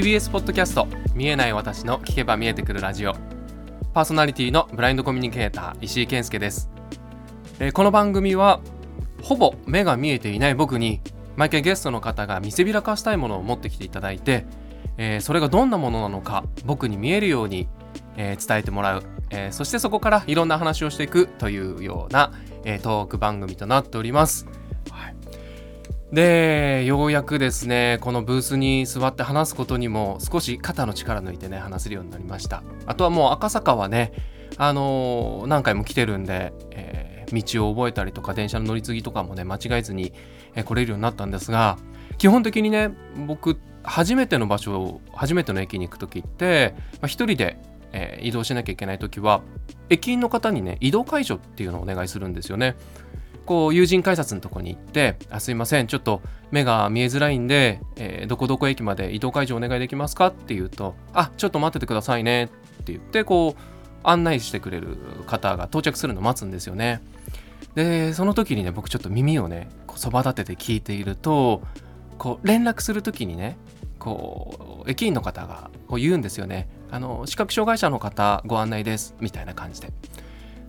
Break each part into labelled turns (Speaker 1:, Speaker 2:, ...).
Speaker 1: TBS ポッドキャスト見えない私の聞けば見えてくるラジオ。パーソナリティのブラインドコミュニケーター石井健介です、えーこの番組はほぼ目が見えていない僕に毎回ゲストの方が見せびらかしたいものを持ってきていただいて、えーそれがどんなものなのか僕に見えるように、えー伝えてもらう、えーそしてそこからいろんな話をしていくというような、えートーク番組となっております。でようやくですねこのブースに座って話すことにも少し肩の力抜いてね話せるようになりました。あとはもう赤坂はねあのー何回も来てるんで、えー道を覚えたりとか電車の乗り継ぎとかもね間違えずに、来れるようになったんですが基本的にね僕初めての場所初めての駅に行く時って、まあ、一人で、えー移動しなきゃいけない時は駅員の方にね移動介助っていうのをお願いするんですよね。こう友人改札のとこに行って「あすいませんちょっと目が見えづらいんで、えーどこどこ駅まで移動介助お願いできますか?」って言うと「あちょっと待っててくださいね」って言ってこう案内してくれる方が到着するのを待つんですよね。でその時にね僕ちょっと耳をねこうそば立てて聞いているとこう連絡する時にねこう駅員の方がこう言うんですよねあの視覚障害者の方ご案内ですみたいな感じで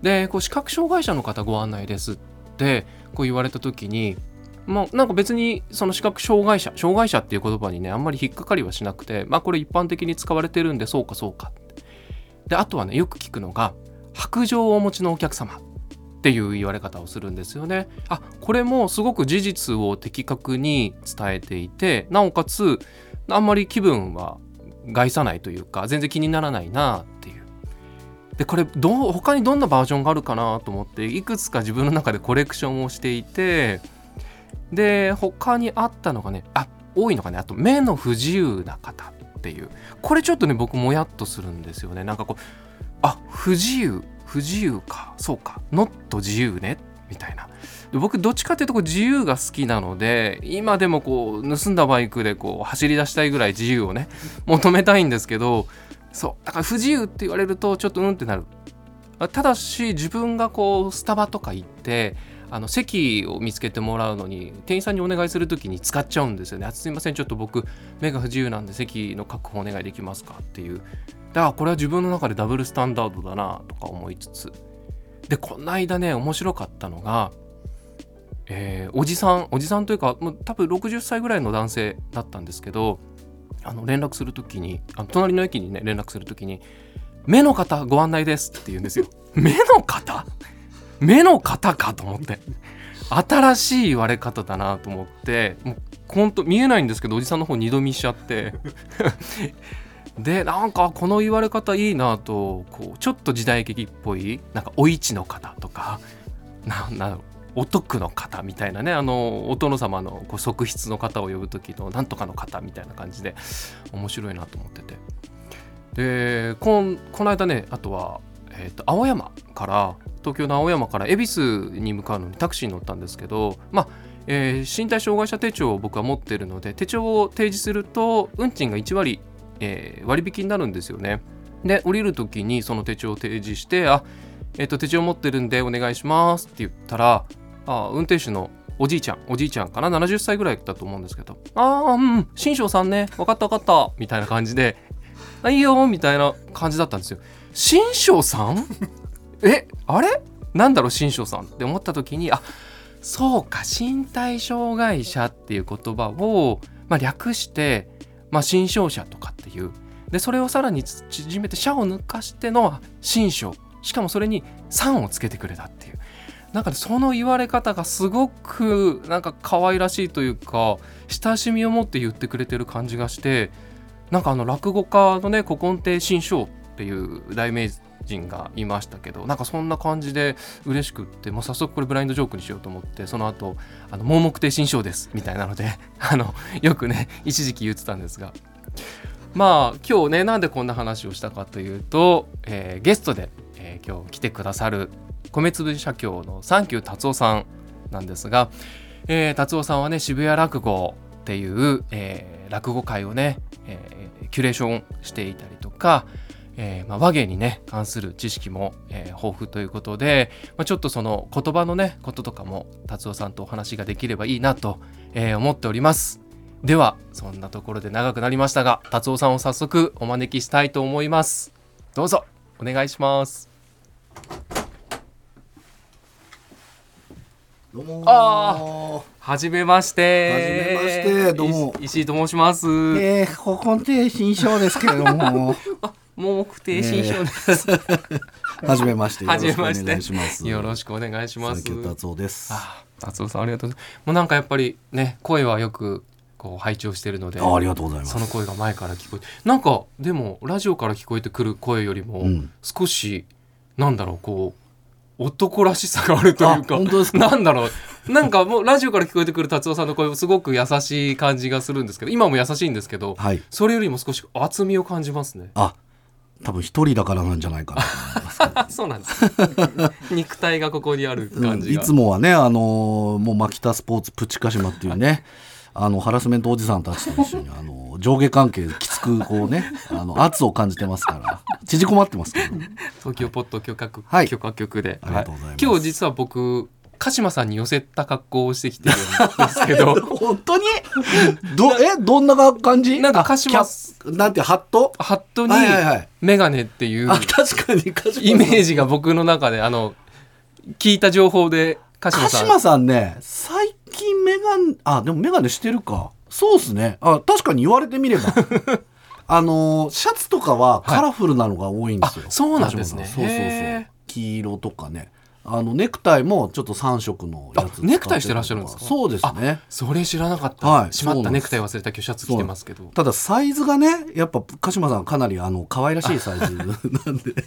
Speaker 1: でこう視覚障害者の方ご案内ですってこう言われた時にまあなんか別にその視覚障害者障害者っていう言葉にねあんまり引っかかりはしなくてまあこれ一般的に使われてるんでそうかそうかってであとはねよく聞くのが白状をお持ちのお客様っていう言われ方をするんですよね。あこれもすごく事実を的確に伝えていてなおかつあんまり気分は害さないというか全然気にならないなっていう。でこれどう他にどんなバージョンがあるかなと思っていくつか自分の中でコレクションをしていてで他にあったのがねあ多いのがねあと目の不自由な方っていう。これちょっとね僕もやっとするんですよね。なんかこうあ不自由不自由かそうかノット自由ねみたいな。僕どっちかっていうとこう自由が好きなので今でもこう盗んだバイクでこう走り出したいぐらい自由をね求めたいんですけどそう。だから不自由って言われるとちょっとうんってなる。ただし自分がこうスタバとか行ってあの席を見つけてもらうのに店員さんにお願いする時に使っちゃうんですよね。あすいませんちょっと僕目が不自由なんで席の確保お願いできますかっていう。だからこれは自分の中でダブルスタンダードだなとか思いつつ。でこの間ね面白かったのが、えーおじさんおじさんというかもう多分60歳ぐらいの男性だったんですけどあの連絡する時にあの隣の駅にね連絡する時に「目の方ご案内です」って言うんですよ。目の方？目の方かと思って。新しい言われ方だなと思ってもうほんと見えないんですけどおじさんの方二度見しちゃって。でなんかこの言われ方いいなとこうちょっと時代劇っぽいなんかお市の方とかななんだろうお徳の方みたいなねあのお殿様のこう側室の方を呼ぶ時のなんとかの方みたいな感じで面白いなと思っててでこんこの間ねあとは、えーと青山から東京の青山から恵比寿に向かうのにタクシーに乗ったんですけどまあえー身体障害者手帳を僕は持ってるので手帳を提示すると運賃が1割、えー割引になるんですよね。で降りる時にその手帳を提示して「あえっ、と手帳持ってるんでお願いします」って言ったらあ運転手のおじいちゃんおじいちゃんかな70歳ぐらいだと思うんですけど「ああうん新庄さんね。分かった分かった」みたいな感じで「いいよ」みたいな感じだったんですよ。新庄さん？えあれ？なんだろう新庄さん？って思った時にあそうか身体障害者っていう言葉を、まあ、略して、まあ、新商者とかっていう。でそれをさらに縮めて「社」を抜かしての新章しかもそれに「さん」をつけてくれたなんかねその言われ方がすごくなんか可愛らしいというか親しみを持って言ってくれてる感じがしてなんかあの落語家のね古今亭新章っていう大名人がいましたけどなんかそんな感じで嬉しくってもう早速これブラインドジョークにしようと思ってその後あの盲目亭新章ですみたいなので あのよくね一時期言ってたんですが。まあ今日ねなんでこんな話をしたかというと、えーゲストで、えー今日来てくださる米粒社協のサンキュー達夫さんなんですが、えー達夫さんはね渋谷落語っていう、えー落語会をね、えーキュレーションしていたりとか、えーまあ、和芸にね関する知識も、えー豊富ということで、まあ、ちょっとその言葉のねこととかも達夫さんとお話ができればいいなと、えー思っております。ではそんなところで長くなりましたが達夫さんを早速お招きしたいと思いますどうぞお願いします
Speaker 2: どうも
Speaker 1: あはじめまして。
Speaker 2: はじめましてどうも。
Speaker 1: 石石井と申します、
Speaker 2: えー、古今亭新章ですけれども。
Speaker 1: もう不定新章です、
Speaker 2: はじめましてよ
Speaker 1: はじめまして
Speaker 2: いします。
Speaker 1: よろしくお願いします。
Speaker 2: 達夫です。あ
Speaker 1: あ達夫さんありがとうございます。もうなんかやっぱりね声はよくこう拝聴してるので
Speaker 2: ありがとうございます。
Speaker 1: その声が前から聞こえてなんかでもラジオから聞こえてくる声よりも
Speaker 2: うん。
Speaker 1: 少し、なんだろうこう男らしさがあるというか
Speaker 2: あ本当ですか？
Speaker 1: なんだろう。なんかもうラジオから聞こえてくる達夫さんの声すごく優しい感じがするんですけど今も優しいんですけど
Speaker 2: はい。
Speaker 1: それよりも少し厚みを感じますね。
Speaker 2: あ多分一人だからなんじゃないかな
Speaker 1: そうなんです。肉体がここにある
Speaker 2: うん、
Speaker 1: 感じが、
Speaker 2: いつもはねあのーもうマキタスポーツプチカシマっていうねあのハラスメントおじさんたちと一緒にあの上下関係きつくこうねあの圧を感じてますから縮こまってますけど。
Speaker 1: 東京ポッド許可局、
Speaker 2: はい。
Speaker 1: 許可局で、
Speaker 2: ありがとうございます。
Speaker 1: 今日実は僕鹿島さんに寄せた格好をしてきてるんですけど。
Speaker 2: 本当に？どえ？どんな感じ？
Speaker 1: なんか
Speaker 2: あ
Speaker 1: 鹿島
Speaker 2: なんてハット？
Speaker 1: ハットに
Speaker 2: はいはいはい。
Speaker 1: メガネっていう
Speaker 2: あ確かに
Speaker 1: イメージが僕の中であの聞いた情報で鹿島
Speaker 2: 鹿
Speaker 1: さん。
Speaker 2: 島さんね最近メガネあでもメガネしてるか。そうっすね。あ確かに言われてみれば あのーシャツとかはカラフルなのが多いんですよ、
Speaker 1: あそうなんですね。
Speaker 2: そうそうそう。黄色とかね。あのネクタイもちょっと3色のやつ
Speaker 1: ネクタイしてらっしゃるんですか？
Speaker 2: そうですね。
Speaker 1: それ知らなかった、
Speaker 2: はい。
Speaker 1: しまったネクタイ忘れた今日シャツ着てますけど。
Speaker 2: ただサイズがねやっぱ鹿島さんかなりあの可愛らしいサイズなんで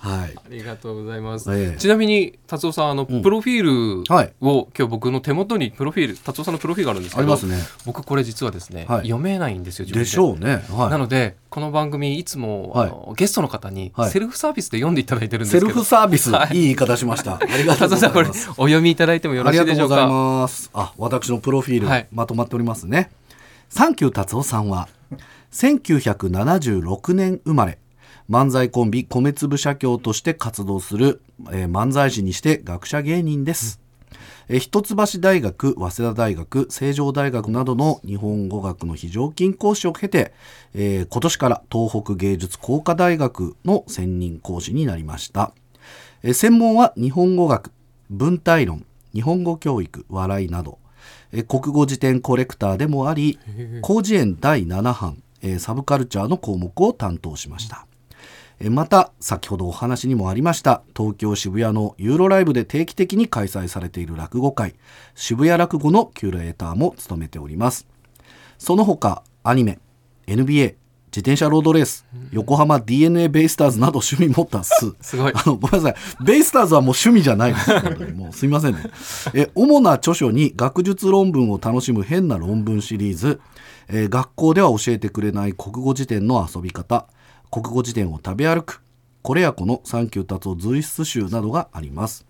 Speaker 2: はい。
Speaker 1: ありがとうございます、
Speaker 2: ええ。
Speaker 1: ちなみに達夫さんあの、
Speaker 2: ん。
Speaker 1: プロフィール
Speaker 2: はい。
Speaker 1: を今日僕の手元にプロフィール達夫さんのプロフィールがあるんですけど
Speaker 2: ありますね。
Speaker 1: 僕これ実はですね、
Speaker 2: はい。
Speaker 1: 読めないんですよ
Speaker 2: で。しょうね。
Speaker 1: な
Speaker 2: は
Speaker 1: のでこの番組いつも、あのゲストの方に
Speaker 2: はい。
Speaker 1: セルフサービスで読んでいただいてるん
Speaker 2: い
Speaker 1: ですけど、
Speaker 2: セルフサービス、
Speaker 1: はい。
Speaker 2: い、い言い方しました。ありがとうございます。
Speaker 1: お読みいただいてもよろしいでしょう
Speaker 2: がとうござい
Speaker 1: か
Speaker 2: ます。あ、私のプロフィール、
Speaker 1: はい。
Speaker 2: まとまっておりますね。サンキュー達夫さんは、1976年生まれ、漫才コンビ米粒社協として活動する、えー漫才師にして学者芸人です。えー一橋大学、早稲田大学、成城大学などの日本語学の非常勤講師を経て、えー今年から東北芸術工科大学の専任講師になりました。えー専門は日本語学文体論日本語教育笑いなどえー国語辞典コレクターでもあり広辞苑第7版えーサブカルチャーの項目を担当しましたえーまた先ほどお話にもありました東京渋谷のユーロライブで定期的に開催されている落語会渋谷落語のキュレーターも務めております。その他アニメ NBA 自転車ロードレース横浜 d n a ベイスターズなど 趣味も多数
Speaker 1: す。ごい。
Speaker 2: あのごめんなさい。ベイスターズはもう趣味じゃないですもう すいませんね。え主な著書に学術論文を楽しむ変な論文シリーズ、えー学校では教えてくれない国語辞典の遊び方国語辞典を食べ歩く。これやこのサンキュー達夫随筆集などがあります。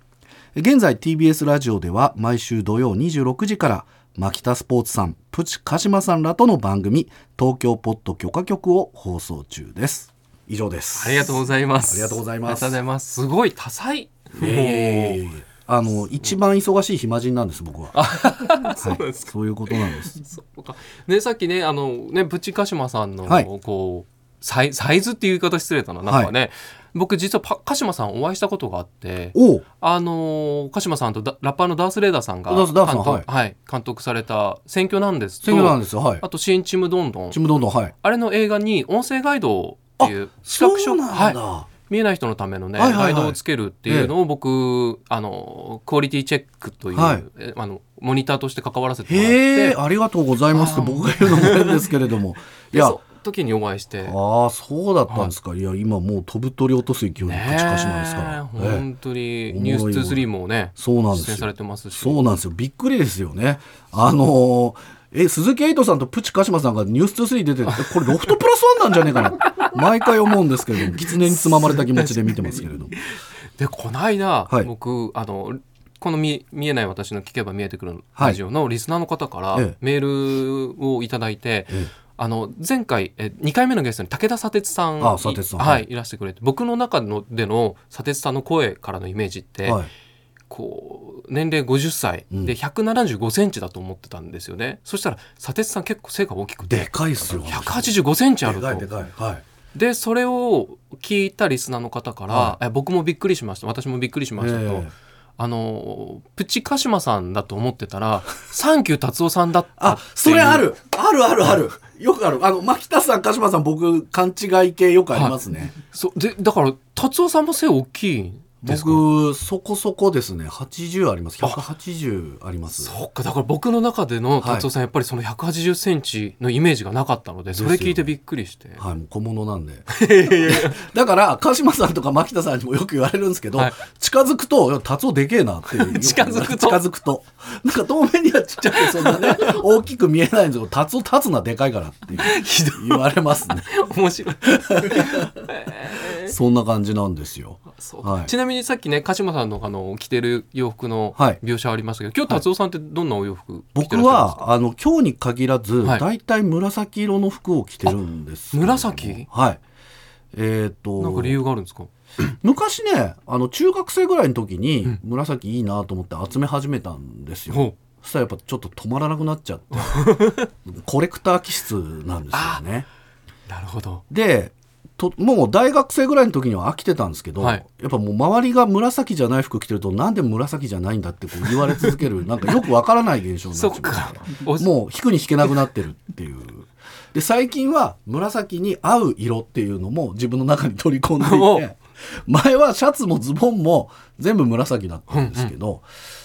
Speaker 2: 現在 TBS ラジオでは毎週土曜26時からマキタスポーツさんプチ鹿島さんらとの番組東京ポッド許可局を放送中です。以上です。
Speaker 1: ありがとうございます。
Speaker 2: ありがとうございます。
Speaker 1: ありがとうございます。すごい多彩。
Speaker 2: いえいえいえいえあの一番忙しい暇人なんです僕は。
Speaker 1: そうなんです
Speaker 2: はい、そういうことなんです。
Speaker 1: そうか。ねさっきねあのねプチカシマさんの、
Speaker 2: はい。
Speaker 1: こうサイサイズっていう言い方失礼だななんかね、僕実はパカシマさんお会いしたことがあってあのー鹿島さんとダラッパーのダース・レーダーさんが監督,、
Speaker 2: はい
Speaker 1: はい、監督された「選挙なんですと」
Speaker 2: 選挙なんですよ。はい
Speaker 1: あ。と「新ちむどんどん
Speaker 2: どんどんはい。」
Speaker 1: あれの映画に音声ガイドっていう視覚障
Speaker 2: そうなんだ。
Speaker 1: はい、見えない人のためのね、
Speaker 2: はいはいはい
Speaker 1: ガイドをつけるっていうのを僕、あのクオリティチェックという、
Speaker 2: はい
Speaker 1: えあのモニターとして関わらせてもらって
Speaker 2: ありがとうございますって僕が言うのも変ですけれども。いや、
Speaker 1: 時にお会いして。
Speaker 2: ああそうだったんですか。いや今もう飛ぶ鳥落とす勢いの
Speaker 1: ね
Speaker 2: 勝ちかしまですから。
Speaker 1: え
Speaker 2: ええ
Speaker 1: 本当に
Speaker 2: おもろい「
Speaker 1: ニュース2 3もね
Speaker 2: そうなんですよ
Speaker 1: 出演されてますし
Speaker 2: そうなんですよ。びっくりですよね。あのーえ、鈴木エイトさんとプチカシマさんがニュース23出てるえこれロフトプラスワンなんじゃねえかな。毎回思うんですけれども、狐につままれた気持ちで見てますけれども。
Speaker 1: でこの間、
Speaker 2: はい
Speaker 1: 僕あのこの見見えない私の聞けば見えてくるラジオのリスナーの方から
Speaker 2: ええ
Speaker 1: メールをいただいて、
Speaker 2: え
Speaker 1: あの前回え2回目のゲストに武田砂鉄さん
Speaker 2: あ砂鉄さん。
Speaker 1: は
Speaker 2: はい
Speaker 1: い、いらしてくれて僕の中のでの砂鉄さんの声からのイメージって、
Speaker 2: はい。
Speaker 1: こう年齢50歳
Speaker 2: うん。
Speaker 1: で175センチだと思ってたんですよね、そしたら砂鉄さん結構背が大きく
Speaker 2: で
Speaker 1: て
Speaker 2: かいっすよ。
Speaker 1: 185センチあると。
Speaker 2: でかいでかい。はい。
Speaker 1: でそれを聞いたリスナーの方から、
Speaker 2: は
Speaker 1: え僕もびっくりしました。私もびっくりしましたと、
Speaker 2: ええ。
Speaker 1: あのプチカシマさんだと思ってたらサンキュー達夫さんだった
Speaker 2: あそれある。あるあるあるよくある。あの牧田さん鹿島さん僕勘違い系よくありますね、
Speaker 1: そう。でだから達夫さんも背大きい
Speaker 2: 僕そこそこですね。80あります。180あります。
Speaker 1: そっかだから僕の中での達夫さん、やっぱりその180センチのイメージがなかったのでそれ聞いてびっくりして、
Speaker 2: はい、もう小物なんで。だから、鹿島さんとか牧田さんにもよく言われるんですけど、
Speaker 1: はい。
Speaker 2: 近づくと、達夫でけえなっていう。
Speaker 1: 近づくと？
Speaker 2: 近づくと。なんか遠目にはちっちゃくて、そんなね、大きく見えないんですけど、達夫立つのはでかいからって 言われますね。
Speaker 1: 面白い
Speaker 2: そんな感じなんですよ。はい。
Speaker 1: ちなみにさっきね鹿島さんのあの着てる洋服の
Speaker 2: はい。
Speaker 1: 描写ありましたけど、今日達夫さんってどんなお洋服着て
Speaker 2: 僕
Speaker 1: らっしゃるんですか？
Speaker 2: は、あの、今日に限らず、
Speaker 1: はい。
Speaker 2: 大体紫色の服を着てるんです。
Speaker 1: 紫？
Speaker 2: はい。えっ、と、
Speaker 1: なんか理由があるんですか？
Speaker 2: 昔ね、あの、中学生ぐらいの時に、紫いいなと思って集め始めたんですよ。
Speaker 1: ほ
Speaker 2: そしたらやっぱちょっと止まらなくなっちゃって。コレクター気質なんですよね。
Speaker 1: うなるほど。
Speaker 2: でともう大学生ぐらいの時には飽きてたんですけど、
Speaker 1: はい。
Speaker 2: やっぱもう周りが紫じゃない服着てるとなんで紫じゃないんだってこう言われ続けるなんかよくわからない現象にな
Speaker 1: そ
Speaker 2: っちゃ
Speaker 1: っか。
Speaker 2: ってもう引くに引けなくなってるっていう。で最近は紫に合う色っていうのも自分の中に取り込んでいて 前はシャツもズボンも全部紫だったんですけど、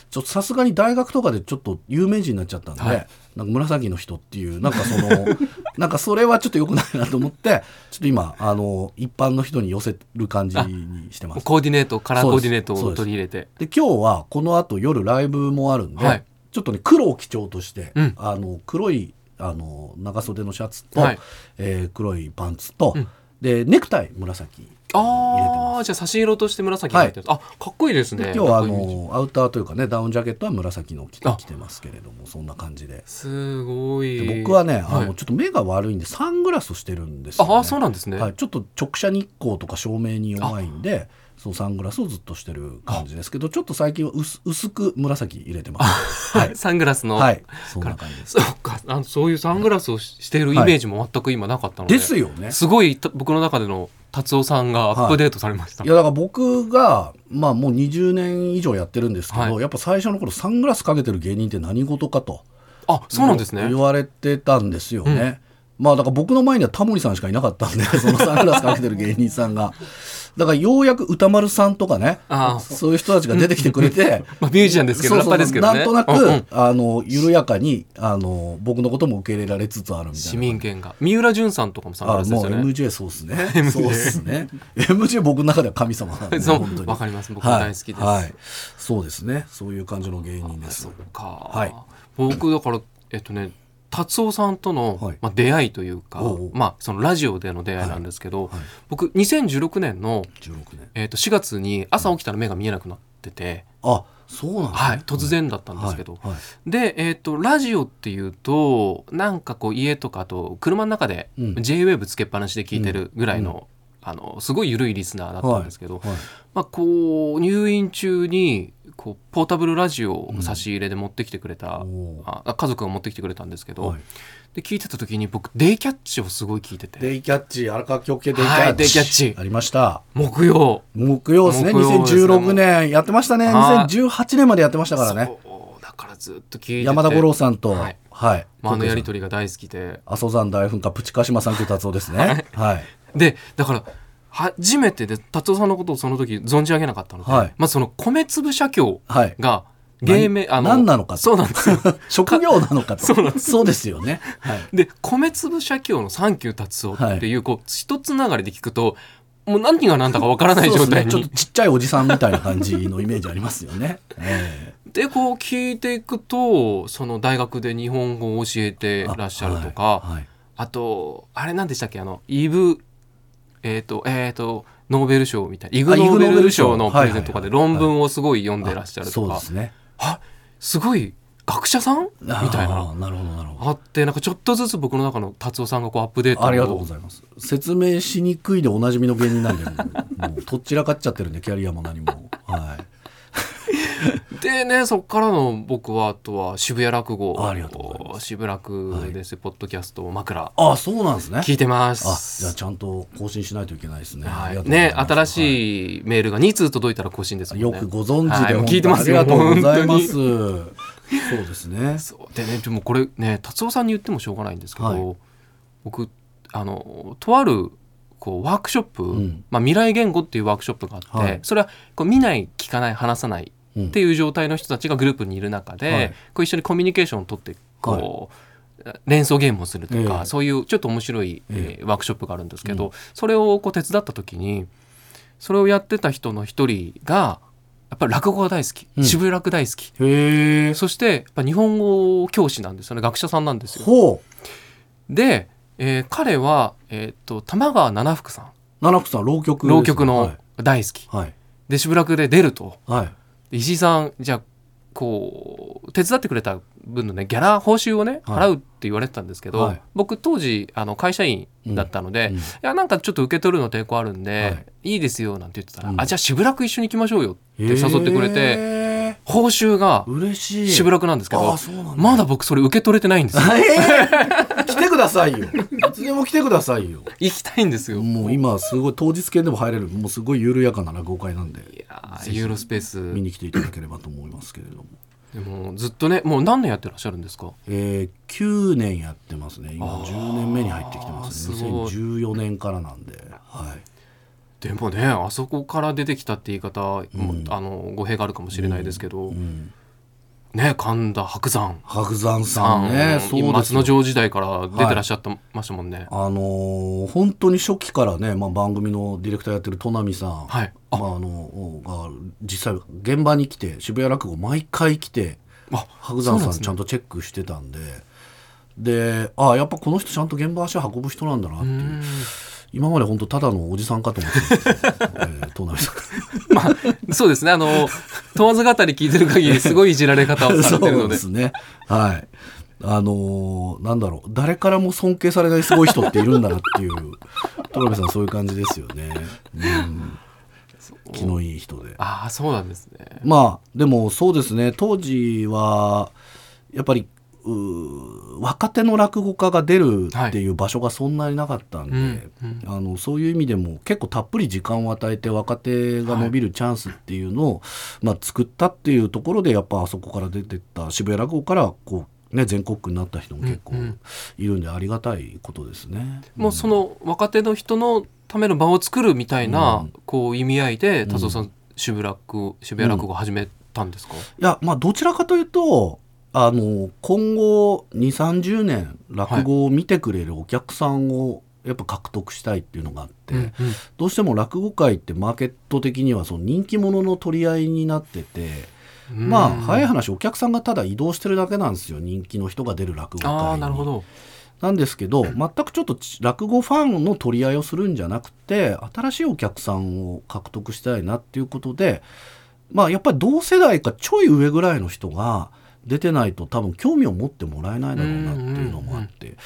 Speaker 2: ちょっとさすがに大学とかでちょっと有名人になっちゃったんで、
Speaker 1: はい。
Speaker 2: なんか紫の人っていうなんかその なんかそれはちょっと良くないなと思ってちょっと今あの一般の人に寄せる感じにしてます。
Speaker 1: コーディネートカラーコーディネートを取り入れて。
Speaker 2: で今日はこの後夜ライブもあるんで、
Speaker 1: はい。
Speaker 2: ちょっとね黒を基調として、
Speaker 1: うん。
Speaker 2: あの黒いあの長袖のシャツと、
Speaker 1: はい。
Speaker 2: えー黒いパンツと、
Speaker 1: うん
Speaker 2: でネクタイ紫。入れて
Speaker 1: あ
Speaker 2: ま
Speaker 1: あじゃあ差し色として紫に入ってる、あかっこいいです
Speaker 2: す。
Speaker 1: ね。
Speaker 2: で今日はあのアウターというかねダウンジャケットは紫の着て
Speaker 1: あ
Speaker 2: 着てますけれどもそんな感じで。
Speaker 1: すごい。
Speaker 2: で僕はね、あ
Speaker 1: はい。
Speaker 2: のちょっと目が悪いんでサングラスをしてるんですよ、ね。
Speaker 1: ああそうなんですね、
Speaker 2: はい、ちょっと直射日光とか照明に弱いんでそうサングラスをずっとしてる感じですけどちょっと最近は薄薄く紫入れてます。はい。
Speaker 1: サングラスの、
Speaker 2: はい、そんな感じです。
Speaker 1: そうか。あのそういうサングラスをししているイメージも全く今なかったので、
Speaker 2: ですよね。
Speaker 1: すごいた僕の中での達夫さんがアップデートされました、
Speaker 2: い。やだから僕がまあもう20年以上やってるんですけど、
Speaker 1: はい。
Speaker 2: やっぱ最初の頃サングラスかけてる芸人って何事かと。
Speaker 1: あそうなんですね。
Speaker 2: 言われてたんですよね。まあだから僕の前にはタモリさんしかいなかったんでそのサングラスかけてる芸人さんが。だからようやく歌丸さんとかねそういう人たちが出てきてくれて
Speaker 1: まあ、ミュージシャンですけど
Speaker 2: そう
Speaker 1: ですけどね。
Speaker 2: なんとなく、
Speaker 1: うんうん。
Speaker 2: あの緩やかにあの僕のことも受け入れられつつあるみたいな。
Speaker 1: 市民権が。三浦淳さんとかもサング
Speaker 2: あもう
Speaker 1: ラスですよね。
Speaker 2: MJ そうっすね。そうっすね。MJ 僕の中では神様なんで
Speaker 1: そう
Speaker 2: 本当に。
Speaker 1: わかります。僕も大好きです、
Speaker 2: はいはい。そうですね。そういう感じの芸人です。
Speaker 1: そっか、
Speaker 2: はい。
Speaker 1: 僕だからえっとね達夫さんとの、
Speaker 2: はい。
Speaker 1: まあ、出会いというかまあそのラジオでの出会いなんですけど、
Speaker 2: はい。
Speaker 1: 僕2016年の、
Speaker 2: 16年
Speaker 1: えっと4月に朝起きたら目が見えなくなってて、
Speaker 2: あそうなんですね。
Speaker 1: はい、突然だったんですけど、
Speaker 2: はい。はい。
Speaker 1: で、えっとラジオっていうとなんかこう家とかあと車の中で
Speaker 2: うん。
Speaker 1: JWAVE つけっぱなしで聞いてるぐらいの,、あのすごい緩いリスナーだったんですけど、
Speaker 2: はい。
Speaker 1: まあ、こう入院中にこうポータブルラジオを差し入れで持ってきてくれた、
Speaker 2: おー。
Speaker 1: あ家族が持ってきてくれたんですけど、
Speaker 2: はい。
Speaker 1: で聞いてた時に僕デイキャッチをすごい聞いてて。
Speaker 2: デイキャッチ荒川京系デイキャッチ,、
Speaker 1: はいデイキャッチ。
Speaker 2: ありました。
Speaker 1: 木曜。
Speaker 2: 木曜ですね。
Speaker 1: ですね
Speaker 2: 2016年。やってましたね。
Speaker 1: はい。
Speaker 2: 2018年までやってましたからね。
Speaker 1: だからずっと聞いてて。
Speaker 2: 山田五郎さんと。
Speaker 1: は
Speaker 2: はい。い、
Speaker 1: まあ、あのやり取りが大好きで。
Speaker 2: 阿蘇山大噴火プチカシマサンキュー達夫ですね。はい。
Speaker 1: でだから初めてで達夫さんのことをその時存じ上げなかったので、
Speaker 2: はい。
Speaker 1: まずその米粒社協
Speaker 2: はい。
Speaker 1: が芸名あの
Speaker 2: 何なのか
Speaker 1: そうなんですよ。
Speaker 2: 職業なのかと。
Speaker 1: そうなんで
Speaker 2: そうですよね。はい。
Speaker 1: で米粒社協の「サンキュー達夫」っていう,、こう一つながりで聞くともう何が何だかわからない状態に。
Speaker 2: ね。ちょっとちっちゃいおじさんみたいな感じのイメージありますよね。え
Speaker 1: でこう聞いていくとその大学で日本語を教えて
Speaker 2: え
Speaker 1: らっしゃるとかあ,、
Speaker 2: はい。はい。
Speaker 1: とあれ何でしたっけ？あのイブえっ、とえっ、とノーベル賞みたいなイグ
Speaker 2: あ
Speaker 1: ノーベル
Speaker 2: 賞
Speaker 1: 賞のプレゼントとかで
Speaker 2: はいはいはい
Speaker 1: 論文をすごい読んでらっしゃるとか
Speaker 2: そうですね。
Speaker 1: あすごい学者さん？みたい
Speaker 2: あ
Speaker 1: な
Speaker 2: ーなるほどなるほど。
Speaker 1: あってなんかちょっとずつ僕の中の達夫さんがこうアップデートを
Speaker 2: ありがとうございます。説明しにくいでおなじみの芸人なんで、もうとっちらかっちゃってるんでキャリアも何も。はい。
Speaker 1: でねそっからの僕はあとは渋谷落語
Speaker 2: ありがとうございます。
Speaker 1: 渋楽です、ポッドキャスト枕。
Speaker 2: あそうなんですね。
Speaker 1: 聞いてま
Speaker 2: あ
Speaker 1: す
Speaker 2: じゃあちゃんと更新しないといけないですね、あ
Speaker 1: はい、ね新しいメールが2通届いたら更新ですね。
Speaker 2: よくご存知で、
Speaker 1: はい。聞いてますよ
Speaker 2: ありがとうございます。
Speaker 1: 本
Speaker 2: そうですね。
Speaker 1: そう。でねでもこれね達夫さんに言ってもしょうがないんですけど、
Speaker 2: はい。
Speaker 1: 僕あのとあるこうワークショップ、
Speaker 2: ん。
Speaker 1: まあ、未来言語っていうワークショップがあって、
Speaker 2: はい。
Speaker 1: それはこう見ない聞かない話さない
Speaker 2: うん。
Speaker 1: っていう状態の人たちがグループにいる中で、
Speaker 2: はい。
Speaker 1: こう一緒にコミュニケーションを取ってこう、連想ゲームをするとか、
Speaker 2: ええ
Speaker 1: そういうちょっと面白い、
Speaker 2: え
Speaker 1: え。ーワークショップがあるんですけど、それをこう手伝った時にそれをやってた人の一人がやっぱり落語が大好き、
Speaker 2: うん。
Speaker 1: 渋谷落大好き。そしてやっぱ日本語教師なんですよね。学者さんなんですよ。
Speaker 2: ほ
Speaker 1: で、えー彼は、えー、と玉川七福さん。
Speaker 2: う七福さん浪曲ね。
Speaker 1: 浪曲の大好き、
Speaker 2: はい。
Speaker 1: で渋楽で出ると。
Speaker 2: はい、
Speaker 1: 石井さんじゃあこう手伝ってくれた分のねギャラ報酬をね
Speaker 2: はい。
Speaker 1: 払うって言われてたんですけど、
Speaker 2: はい。
Speaker 1: 僕当時あの会社員だったので、
Speaker 2: うん。
Speaker 1: いやなんかちょっと受け取るの抵抗あるんで、、
Speaker 2: はい。
Speaker 1: いですよなんて言ってたら、
Speaker 2: うん。
Speaker 1: あじゃあ渋楽一緒に行きましょうよって誘ってくれて、
Speaker 2: へ
Speaker 1: 報酬が
Speaker 2: ー嬉しい。
Speaker 1: 渋楽なんですけどまだ僕それ受け取れてないんですよ。
Speaker 2: えー来てくださいよ。いつでも来てくださいよ。
Speaker 1: 行きたいんですよ。
Speaker 2: もう今すごい当日券でも入れる。もうすごい緩やかな落語会なんで。
Speaker 1: いやーユーロスペース。
Speaker 2: 見に来ていただければと思いますけれども。
Speaker 1: でもずっとねもう何年やってらっしゃるんですか？
Speaker 2: えー、9年やってますね。今
Speaker 1: あー
Speaker 2: 10年目に入ってきてますね。
Speaker 1: すごい。
Speaker 2: 2014年からなんで。はい
Speaker 1: でもねあそこから出てきたって言い方も、
Speaker 2: うん。
Speaker 1: あの語弊があるかもしれないですけど、
Speaker 2: うん
Speaker 1: ね神田伯山。
Speaker 2: 白山
Speaker 1: さ
Speaker 2: さん
Speaker 1: ん、
Speaker 2: ねそう
Speaker 1: 松之丞時代から出てらっしゃってましたもんね。
Speaker 2: あのー本当に初期からね、まあ、番組のディレクターやってる戸波さん、
Speaker 1: はい。あ。
Speaker 2: まあ、あのが実際現場に来て渋谷落語毎回来て
Speaker 1: あ
Speaker 2: 白山さ
Speaker 1: ん
Speaker 2: ちゃんとチェックしてたんで。でああやっぱこの人ちゃんと現場足運ぶ人なんだなっていう。
Speaker 1: うん
Speaker 2: 今まで本当ただのおじさんかと思ってたえー、戸波さん
Speaker 1: まあそうですね。あの問わず語り聞いてる限りすごいいじられ方をされてる
Speaker 2: そう
Speaker 1: ので
Speaker 2: ですね。はい。あのーなんだろう。誰からも尊敬されないすごい人っているんだなっていう戸波さんそういう感じですよね、うん、気のいい人で。
Speaker 1: ああそうなんですね。
Speaker 2: まあでもそうですね。当時はやっぱり若手の落語家が出るっていう場所がそんなになかったんで、
Speaker 1: うんうん。
Speaker 2: あのそういう意味でも結構たっぷり時間を与えて若手が伸びるチャンスっていうのを、まあ、作ったっていうところでやっぱあそこから出てった渋谷落語からこう、ね、全国区になった人も結構
Speaker 1: うん。うん
Speaker 2: いるんでありがたいことですね。
Speaker 1: もうその若手の人のための場を作るみたいな、
Speaker 2: うん。
Speaker 1: こう意味合いで達夫さん、渋谷落渋谷落語を始めたんですか、
Speaker 2: いやまあどちらかというとあの今後2 3 0年落語を見てくれるお客さんをやっぱ獲得したいっていうのがあって、
Speaker 1: うんうん。
Speaker 2: どうしても落語界ってマーケット的にはその人気者の取り合いになってて、まあ早い話お客さんがただ移動してるだけなんですよ。人気の人が出る落語会に。
Speaker 1: ああなるほど。
Speaker 2: なんですけど全くちょっとち落語ファンの取り合いをするんじゃなくて新しいお客さんを獲得したいなっていうことでまあやっぱり同世代かちょい上ぐらいの人が出てないと多分興味を持ってもらえないだろうなっていうのもあって。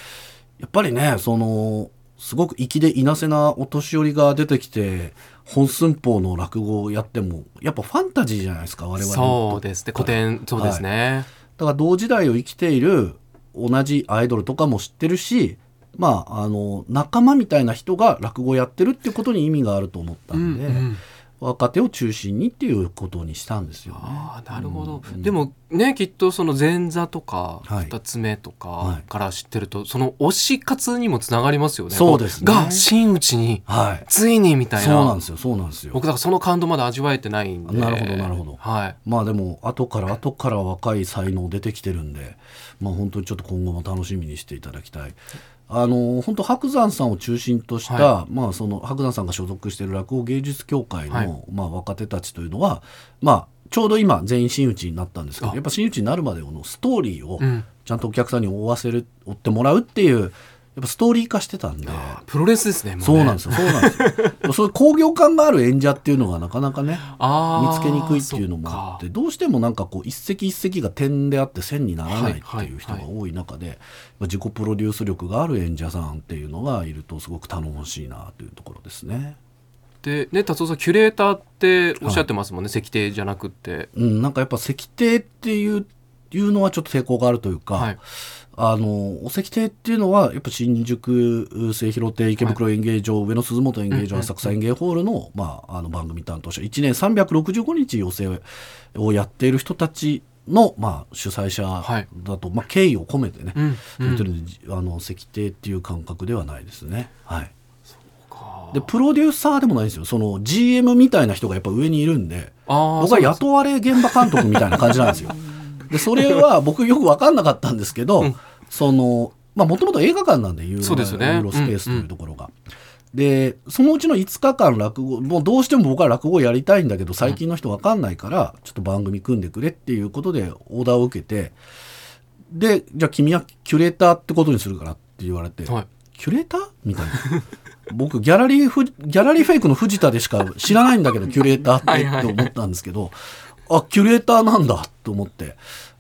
Speaker 2: やっぱりねそのすごく粋でいなせなお年寄りが出てきて本寸法の落語をやってもやっぱファンタジーじゃないですか我々
Speaker 1: そうですね。古典そうですね、
Speaker 2: だから同時代を生きている同じアイドルとかも知ってるしまああの仲間みたいな人が落語やってるっていうことに意味があると思ったんで、
Speaker 1: うんうん
Speaker 2: 若手を中心にっていうことにしたんですよね。
Speaker 1: ああなるほど、
Speaker 2: うん
Speaker 1: でもねきっとその前座とか
Speaker 2: はい。
Speaker 1: 二つ目と
Speaker 2: はい。
Speaker 1: かから知ってると、その推し活にもつながりますよね
Speaker 2: そうですね。
Speaker 1: が真打ちに
Speaker 2: はい。
Speaker 1: ついにみたいな。
Speaker 2: そうなんですよそうなんですよ。
Speaker 1: 僕だからその感動まだ味わえてないんで。
Speaker 2: なるほどなるほど。
Speaker 1: はい。
Speaker 2: まあでも後から後から若い才能出てきてるんでまあ本当にちょっと今後も楽しみにしていただきたい。あの本当白山さんを中心とした、
Speaker 1: は
Speaker 2: まあその白山さんが所属している落語芸術協会の、
Speaker 1: はい。
Speaker 2: まあ若手たちというのはまあちょうど今全員真打ちになったんですけど
Speaker 1: あ。
Speaker 2: やっぱ真打ちになるまでのストーリーを
Speaker 1: うん。
Speaker 2: ちゃんとお客さんに追わせる追ってもらうっていうやっぱストーリー化してたんで。
Speaker 1: プロレスですねもね
Speaker 2: そうなんですよ、そうなんですよ。そういう工業感がある演者っていうのがなかなかね、見つけにくいっていうのもあってどうしてもなんかこう一石一石が点であって線にならないっていう人が多い中で、まあ自己プロデュース力がある演者さんっていうのがいるとすごく頼もしいなというところですね。
Speaker 1: でね達夫さんキュレーターっておっしゃってますもんね、石庭じゃなくって
Speaker 2: うん、なんかやっぱ石庭っていういうのはちょっと抵抗があるというか、
Speaker 1: はい
Speaker 2: あのお石庭っていうのはやっぱ新宿末広亭池袋演芸場、上野鈴本演芸場、浅草演芸ホールの,、まあ、あの番組担当者。1年365日寄席をやっている人たちの、まあ、主催者
Speaker 1: はい。
Speaker 2: だと、まあ、敬意を込めてね、
Speaker 1: うん
Speaker 2: 言ってるんであの石庭っていう感覚ではないですね。はい。
Speaker 1: か。
Speaker 2: でプロデューサーでもないんですよ。その GM みたいな人がやっぱ上にいるんで僕は雇われ現場監督みたいな感じなんですよ。でそれは僕よく分かんなかったんですけど、
Speaker 1: うん
Speaker 2: そのまあもともと映画館なんでユーロ
Speaker 1: ね
Speaker 2: ユーロスペースというところが。でそのうちの5日間落語もうどうしても僕は落語やりたいんだけど最近の人分かんないからちょっと番組組んでくれっていうことでオーダーを受けてでじゃあ君はキュレーターってことにするからって言われて、
Speaker 1: はい
Speaker 2: キュレーターみたいな。僕ギャラリーフギャラリーフェイクの藤田でしか知らないんだけどキュレーターって
Speaker 1: はいはい
Speaker 2: って思ったんですけどあキュレーターなんだと思って、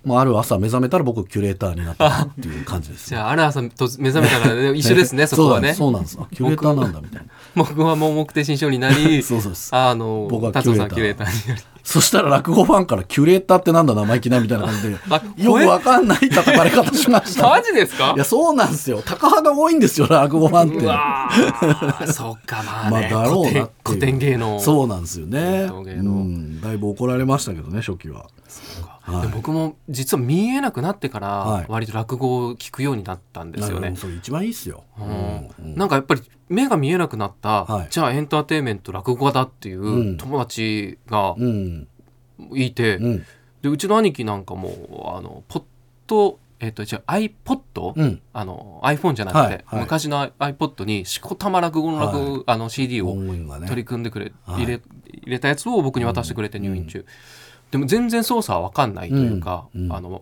Speaker 2: まあ、ある朝目覚めたら僕キュレーターになったっていう感じです。
Speaker 1: じゃあある朝と目覚めたから、ね、一緒ですね そこはね。
Speaker 2: そうなんです。キュレーターなんだみたいな。
Speaker 1: 僕は盲目定心症になり
Speaker 2: そうそうです
Speaker 1: あの
Speaker 2: 僕は
Speaker 1: 達夫さんキ
Speaker 2: キュレーター
Speaker 1: になり。
Speaker 2: そしたら落語ファンからキュレーターってなんだ生意気なみたいな感じで
Speaker 1: あ
Speaker 2: よくわかんない叩かれ方しました、
Speaker 1: マジですか？
Speaker 2: いやそうなんですよ。高派が多いんですよ落語ファンって。
Speaker 1: そっかまあね、
Speaker 2: まあだろうな
Speaker 1: 古典芸能。
Speaker 2: そうなんですよね、う
Speaker 1: 能。
Speaker 2: ん、だいぶ怒られましたけどね初期ははい。
Speaker 1: で僕も実は見えなくなってから
Speaker 2: はい。
Speaker 1: 割と落語を聞くようになったんですよね。
Speaker 2: うん。それ一番いいっすよ、
Speaker 1: うん。
Speaker 2: うん
Speaker 1: なんかやっぱり目が見えなくなった、
Speaker 2: はい。
Speaker 1: じゃあエンターテインメント落語家だってい
Speaker 2: うん。
Speaker 1: う友達が
Speaker 2: うん。
Speaker 1: いて、
Speaker 2: うん。
Speaker 1: でうちの兄貴なんかもあのポッドえっ、とじゃあ iPod、
Speaker 2: うん。
Speaker 1: あの iPhone じゃなくて、
Speaker 2: はい。はい。
Speaker 1: 昔の iPod にしこたま落語の落語、あの CD を取り組んでくれ、
Speaker 2: はい。
Speaker 1: 入れ入れたやつを僕に渡してくれて入院中、でも全然操作は分かんないというか、
Speaker 2: うんうん。
Speaker 1: あの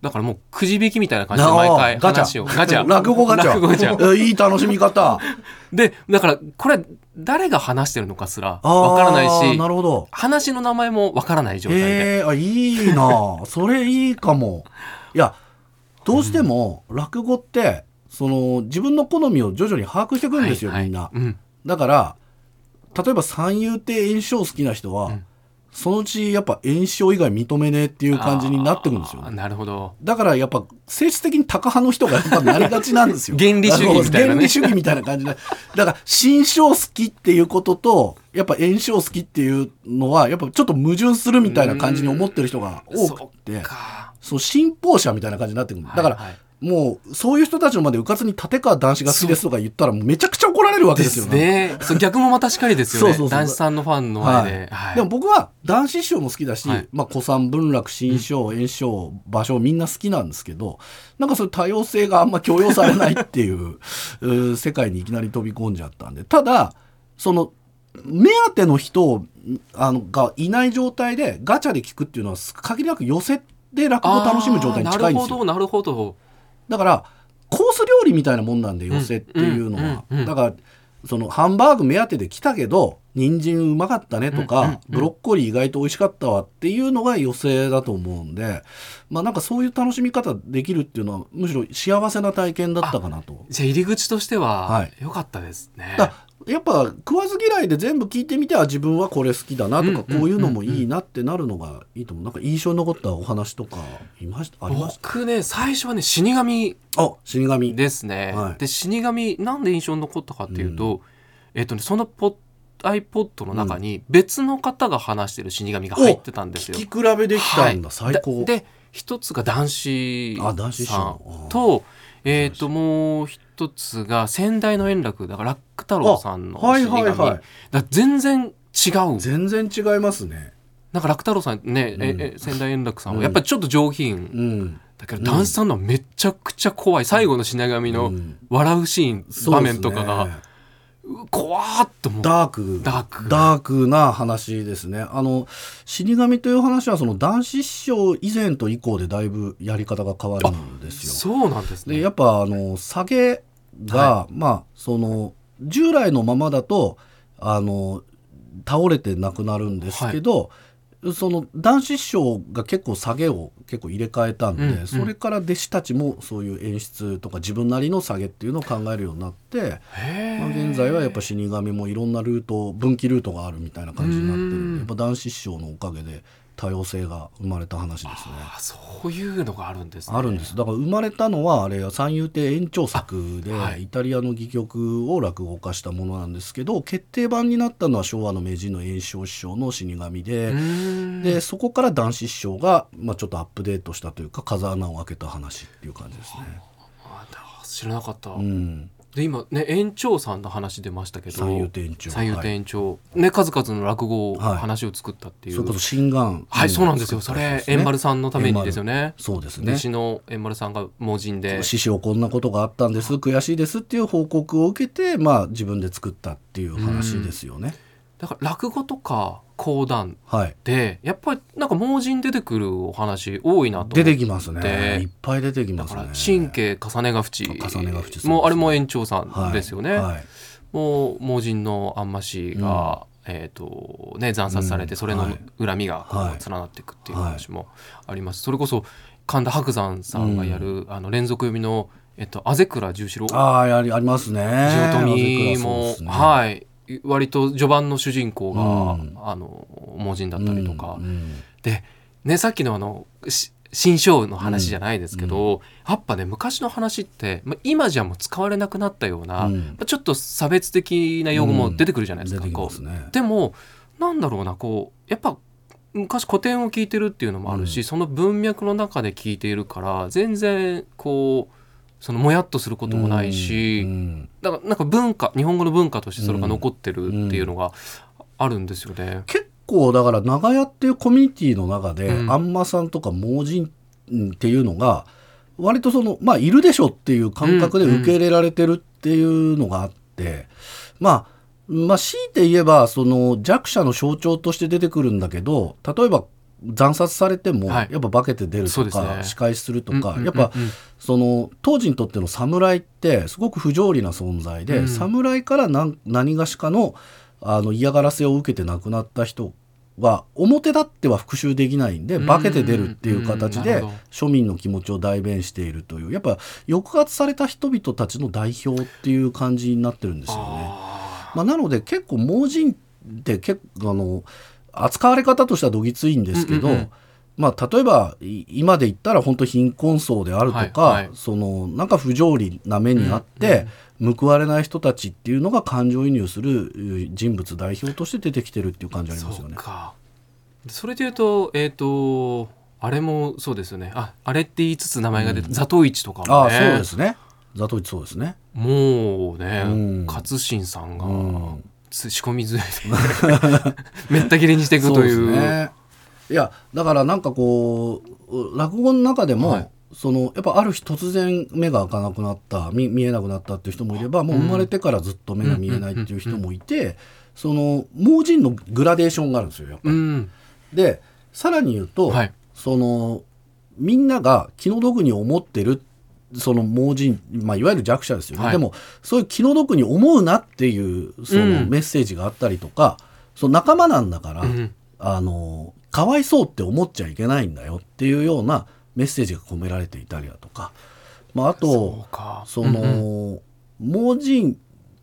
Speaker 1: だからもうくじ引きみたいな感じで毎回
Speaker 2: ガチ
Speaker 1: 話を
Speaker 2: ャ。
Speaker 1: ガチャ。
Speaker 2: 落語ガチャ。いい楽しみ方。
Speaker 1: でだからこれ誰が話してるのかすら
Speaker 2: あー
Speaker 1: 分からないし
Speaker 2: なるほど。
Speaker 1: 話の名前も分からない状態で、
Speaker 2: えー、あいいな。それいいかも。いやどうしても落語ってその自分の好みを徐々に把握していくんですよ、
Speaker 1: はいはい。
Speaker 2: みんな。
Speaker 1: うん。
Speaker 2: だから例えば三遊亭炎章好きな人は、
Speaker 1: うん
Speaker 2: そのうちやっぱ炎章以外認めねえっていう感じになってくるんですよね。
Speaker 1: なるほど。
Speaker 2: だからやっぱ性質的に高派の人がやっぱなりがちなんですよ。
Speaker 1: 原理主義みたいなね。
Speaker 2: 原理主義みたいな感じで。だから新章好きっていうこととやっぱ炎章好きっていうのはやっぱちょっと矛盾するみたいな感じに思ってる人が多くって
Speaker 1: か。
Speaker 2: そう信奉者みたいな感じになってくる。だから、
Speaker 1: はいはい
Speaker 2: もうそういう人たちのまでうかつに立川談志が好きですとか言ったらめちゃくちゃ怒られるわけ
Speaker 1: で
Speaker 2: ですよ。
Speaker 1: すね。そう逆もまたしかりですよね。
Speaker 2: そうそうそう。
Speaker 1: 男子さんのファンの前で、はい。
Speaker 2: でも僕は男子師匠も好きだし、
Speaker 1: はい。
Speaker 2: まあ、古参文楽新章炎章芭蕉みんな好きなんですけどなんかそういう多様性があんま強要されないっていう うー世界にいきなり飛び込んじゃったんで。ただその目当ての人をあのがいない状態でガチャで聞くっていうのは限りなく寄せで落語を楽しむ状態に近いんですよ。
Speaker 1: なるほどなるほど
Speaker 2: だからコース料理みたいなもんなんで寄せっていうのは、だからそのハンバーグ目当てで来たけど人参うまかったねとか、ブロッコリー意外と美味しかったわっていうのが寄せだと思うんでまあなんかそういう楽しみ方できるっていうのはむしろ幸せな体験だったかなと。
Speaker 1: じゃあ入り口として
Speaker 2: は
Speaker 1: はい。良かったですね、
Speaker 2: だやっぱ食わず嫌いで全部聞いてみては自分はこれ好きだなとか、
Speaker 1: うんうんうんうん
Speaker 2: こういうのもいいなってなるのがいいと思うなんか印象に残ったお話とかいました？ありました？
Speaker 1: 僕ね最初はね死神。
Speaker 2: あ死神。
Speaker 1: ですね、
Speaker 2: はい。
Speaker 1: で死神なんで印象に残ったかっていうと、えっとねそのポッ iPod の中に別の方が話してる死神が入ってたんですよ。
Speaker 2: 聞き比べできたんだ、
Speaker 1: はい。
Speaker 2: 最高。
Speaker 1: でで一つが男子
Speaker 2: あ男子師
Speaker 1: さん。
Speaker 2: 匠
Speaker 1: と,、えー、ともう一つが先代の円楽だから楽太郎さんの
Speaker 2: あはい
Speaker 1: 死神、
Speaker 2: はい。はい
Speaker 1: だから全然違う
Speaker 2: 全然違いますね。
Speaker 1: なんか楽太郎さんね、え
Speaker 2: うん。
Speaker 1: え先代円楽さん
Speaker 2: うん。
Speaker 1: はやっぱりちょっと上品、
Speaker 2: うん。
Speaker 1: だけど男子さんのはめちゃくちゃ怖い最後の死神の
Speaker 2: うん。
Speaker 1: 笑うシーン、場面とかが、
Speaker 2: ね
Speaker 1: う怖ーっと思う。
Speaker 2: ダーク。
Speaker 1: ダーク。
Speaker 2: ダークな話ですね。あの死神という話はその男子師匠以前と以降でだいぶやり方が変わるんですよ。
Speaker 1: そうなんですね。
Speaker 2: でやっぱあの下げが、まあその従来のままだとあの倒れて亡くなるんですけど、その男子師匠が結構下げを結構入れ替えたんで、
Speaker 1: うんうん。
Speaker 2: それから弟子たちもそういう演出とか自分なりの下げっていうのを考えるようになって、
Speaker 1: へ
Speaker 2: まあ、現在はやっぱ死神もいろんなルート分岐ルートがあるみたいな感じになってるんでやっぱ男子師匠のおかげで多様性が生まれた話ですね。
Speaker 1: あそういうのがあるんですね。
Speaker 2: あるんです。だから生まれたのはあれは三遊亭延長作で、
Speaker 1: あはい。
Speaker 2: イタリアの戯曲を落語化したものなんですけど決定版になったのは昭和の名人の圓生師匠の死神で、でそこから男子師匠が、まあ、ちょっとアップデートしたというか風穴を開けた話っていう感じですね。
Speaker 1: あ知らなかった、
Speaker 2: うん、
Speaker 1: で今ね園長さんの話出ましたけど
Speaker 2: 三遊亭延長。
Speaker 1: 三遊長、ね数々の落語、
Speaker 2: はい。
Speaker 1: 話を作ったっていう。
Speaker 2: それこそ心眼
Speaker 1: はい、そうなんですよ。それ円丸さんのためにですよね。
Speaker 2: そうですね。
Speaker 1: 弟子の円丸さんが盲人で。
Speaker 2: 師匠こんなことがあったんです。悔しいですっていう報告を受けて、まあ、自分で作ったっていう話ですよね。
Speaker 1: だから落語とか講談
Speaker 2: はい。
Speaker 1: で、やっぱりなんか盲人出てくるお話多いなと思って。
Speaker 2: 出てきますね。いっぱい出てきますね。
Speaker 1: 神経重ねが淵
Speaker 2: 重ねが淵そうです
Speaker 1: もうあれも園長さん
Speaker 2: はい
Speaker 1: ですよね。
Speaker 2: はい。
Speaker 1: もう盲人のあんましが、えっ、とね惨殺されて、
Speaker 2: うん。
Speaker 1: それの
Speaker 2: はい。
Speaker 1: 恨みが連なっていくっていう話もあります。それこそ神田伯山さんがやる、あの連続読みのえっとあぜくら十四郎。
Speaker 2: ああやりありますね。
Speaker 1: 地富
Speaker 2: あぜくらそう
Speaker 1: も、
Speaker 2: ね。
Speaker 1: はい割と序盤の主人公が、
Speaker 2: うん。
Speaker 1: あの盲人だったりとか、
Speaker 2: うんうん。
Speaker 1: でねさっきのあのし新章の話じゃないですけど、やっぱね昔の話って、まあ、今じゃもう使われなくなったような、
Speaker 2: うん。
Speaker 1: まあちょっと差別的な用語も出てくるじゃないですか。う
Speaker 2: ますね。
Speaker 1: でもなんだろうなこうやっぱ昔古典を聞いてるっていうのもあるし、
Speaker 2: うん。
Speaker 1: その文脈の中で聞いているから全然こうそのもやっとすることもないし、
Speaker 2: うん
Speaker 1: だからなんか文化日本語の文化としてそれが残ってるっていうのがあるんですよね。
Speaker 2: 結構だから長屋っていうコミュニティの中で、
Speaker 1: うん。
Speaker 2: あんまさんとか盲人っていうのが割とそのまあいるでしょっていう感覚で受け入れられてるっていうのがあって、まあまあ強いて言えばその弱者の象徴として出てくるんだけど例えば惨殺されても
Speaker 1: はい。
Speaker 2: やっぱ化けて出るとか仕返しするとか、やっぱその当時にとっての侍ってすごく不条理な存在で、
Speaker 1: うん。
Speaker 2: 侍から何何がしかのあの嫌がらせを受けて亡くなった人は表立っては復讐できないんで
Speaker 1: うん。
Speaker 2: 化けて出るっていう形で庶民の気持ちを代弁しているというやっぱ抑圧された人々たちの代表っていう感じになってるんですよね。
Speaker 1: あ
Speaker 2: まあ、なので結構盲人って結構あの扱われ方としてはどぎついんですけど、
Speaker 1: うんうんうん。
Speaker 2: まあ、例えばい今で言ったら本当貧困層であるとか、
Speaker 1: はいはい。
Speaker 2: そのなんか不条理な目にあって、報われない人たちっていうのが感情移入するう人物代表として出てきてるっていう感じありますよね。
Speaker 1: そうか。それでいうとえっ、とあれもそうですよね。ああれって言いつつ名前が出て、ザトウイチとかもね。
Speaker 2: ああそうですね。ザトウイチそうですね。
Speaker 1: もうね、
Speaker 2: うん。
Speaker 1: 勝新さんが、
Speaker 2: うん。
Speaker 1: つ仕込み杖で めった切れにしていくという。
Speaker 2: そうね。いやだからなんかこう落語の中でも、
Speaker 1: はい。
Speaker 2: そのやっぱある日突然目が開かなくなった見見えなくなったっていう人もいればもう生まれてからずっと目が見えないっていう人もいて、その盲人のグラデーションがあるんですよやっぱり。
Speaker 1: うん
Speaker 2: でさらに言うと、
Speaker 1: はい。
Speaker 2: そのみんなが気の毒に思ってるその盲人、まあ、いわゆる弱者ですよね、
Speaker 1: はい。
Speaker 2: でもそういう気の毒に思うなっていうその
Speaker 1: うん。
Speaker 2: メッセージがあったりとか、その仲間なんだから、
Speaker 1: うん
Speaker 2: あのかわいそうって思っちゃいけないんだよっていうようなメッセージが込められていたりだとか、まあ、あと
Speaker 1: そ
Speaker 2: の、
Speaker 1: うんうん。
Speaker 2: 盲人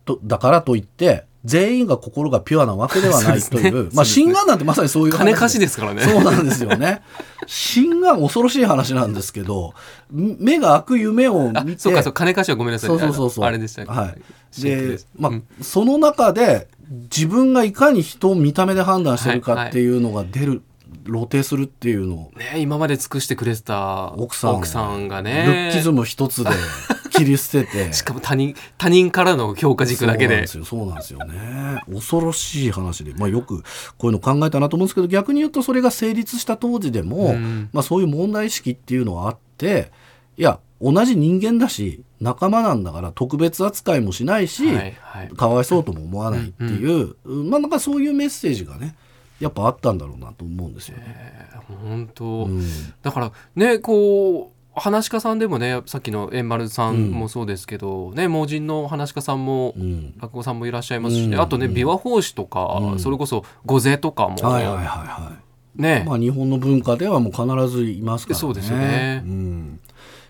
Speaker 2: とだからといって全員が心がピュアなわけではないという
Speaker 1: そうね。
Speaker 2: まあ心眼なんてまさにそういう話
Speaker 1: 金貸しですからね。
Speaker 2: そうなんですよね。心眼恐ろしい話なんですけど目が開く夢を
Speaker 1: あ
Speaker 2: 見て
Speaker 1: そうかそう金貸しはごめんなさい。
Speaker 2: そうそうそうそう。
Speaker 1: あれでした
Speaker 2: はい。でまあ、
Speaker 1: うん。
Speaker 2: その中で自分がいかに人を見た目で判断してるかっていうのが出る、露呈するっていうのを
Speaker 1: ね、今まで尽くしてくれてた
Speaker 2: 奥さん。
Speaker 1: 奥さんが
Speaker 2: ル
Speaker 1: ね
Speaker 2: ッキズム一つで 切り捨てて。
Speaker 1: しかも他人他人からの評価軸だけで。
Speaker 2: そうなんですよ。そうなんですよね。恐ろしい話で、まあ、よくこういうの考えたなと思うんですけど逆に言うとそれが成立した当時でも、
Speaker 1: うん。
Speaker 2: まあ、そういう問題意識っていうのはあっていや同じ人間だし仲間なんだから特別扱いもしないし、
Speaker 1: はいはい。
Speaker 2: かわいそうとも思わないっていう、まあなんかそういうメッセージがねやっぱあったんだろうなと思うんですよね。
Speaker 1: えー本当、
Speaker 2: うん。
Speaker 1: だからねこう話し家さんでもねさっきの円丸さんもそうですけど、ね盲人の話し家さんも、
Speaker 2: うん。
Speaker 1: 落語さんもいらっしゃいますしね、
Speaker 2: うん。
Speaker 1: あとね琵琶法師とか、
Speaker 2: うん。
Speaker 1: それこそ御勢とかも、
Speaker 2: はいはいはいは
Speaker 1: ね。
Speaker 2: まあ、日本の文化ではもう必ずいますからね。
Speaker 1: そうですよね。
Speaker 2: うん、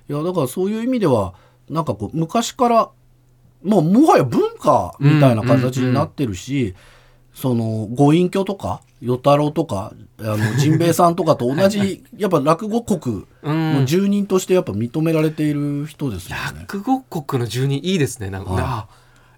Speaker 2: いやだからそういう意味ではなんかこう昔からもうもはや文化みたいな形になってるし、そのご隠居とか与太郎とかあのジンベエさんとかと同じやっぱ落語国
Speaker 1: うん。
Speaker 2: の住人としてやっぱ認められている人ですよね。
Speaker 1: 落語国の住人いいですねなんか、
Speaker 2: はい。
Speaker 1: あ。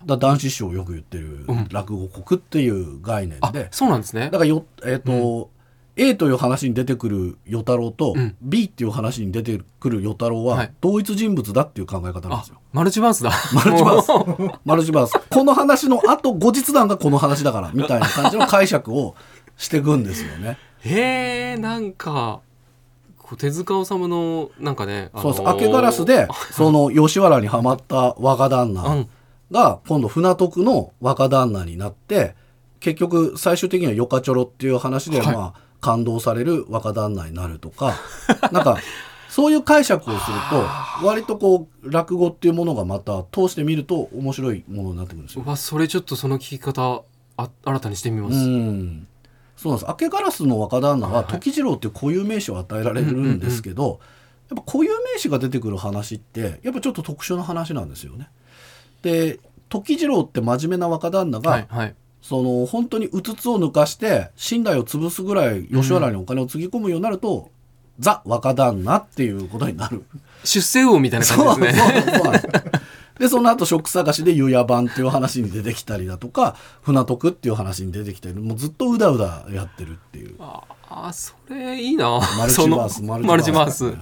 Speaker 2: だ男子師匠よく言ってる
Speaker 1: うん。
Speaker 2: 落語国っていう概念
Speaker 1: あ
Speaker 2: で、
Speaker 1: そうなんですね。
Speaker 2: だからよ、えっと A という話に出てくる与太郎と、
Speaker 1: うん。
Speaker 2: B っていう話に出てくる与太郎は、
Speaker 1: はい。
Speaker 2: 同一人物だっていう考え方なん
Speaker 1: あ
Speaker 2: ですよ。
Speaker 1: マルチバースだ。
Speaker 2: マルチバース。マルチバース。この話の後後日談がこの話だからみたいな感じの解釈をしていくんですよね。
Speaker 1: へえんかこう手塚治虫のなんかね、あのー
Speaker 2: そうです明けガラスで その吉原にはまった若旦
Speaker 1: う
Speaker 2: 那
Speaker 1: ん。
Speaker 2: が今度船徳の若旦那になって結局最終的にはよかちょろっていう話で、
Speaker 1: はい。
Speaker 2: まあ感動される若旦那になるとか なんかそういう解釈をすると割とこう落語っていうものがまた通してみると面白いものになってくるんですよ。
Speaker 1: う。わそれちょっとその聞き方あ新たにしてみます、
Speaker 2: うん。そうなんです。明けガラスの若旦那は時次郎っていう固有名詞を与えられるんですけど、やっぱ固有名詞が出てくる話ってやっぱちょっと特殊な話なんですよね。で時次郎って真面目な若旦那が、
Speaker 1: はいはい
Speaker 2: その本当にうつつを抜かして寝台を潰すぐらい吉原にお金をつぎ込むようになると、ザ若旦那っていうことになる。
Speaker 1: 出世魚みたいな
Speaker 2: そう
Speaker 1: 感じですね。
Speaker 2: そうそうなんでその後職探しで湯屋番っていう話に出てきたりだとか船徳っていう話に出てきたりもうずっとうだうだやってるっていう。
Speaker 1: ああそれいいな。
Speaker 2: マルチバースマルチバース。
Speaker 1: マルチバース。
Speaker 2: はい、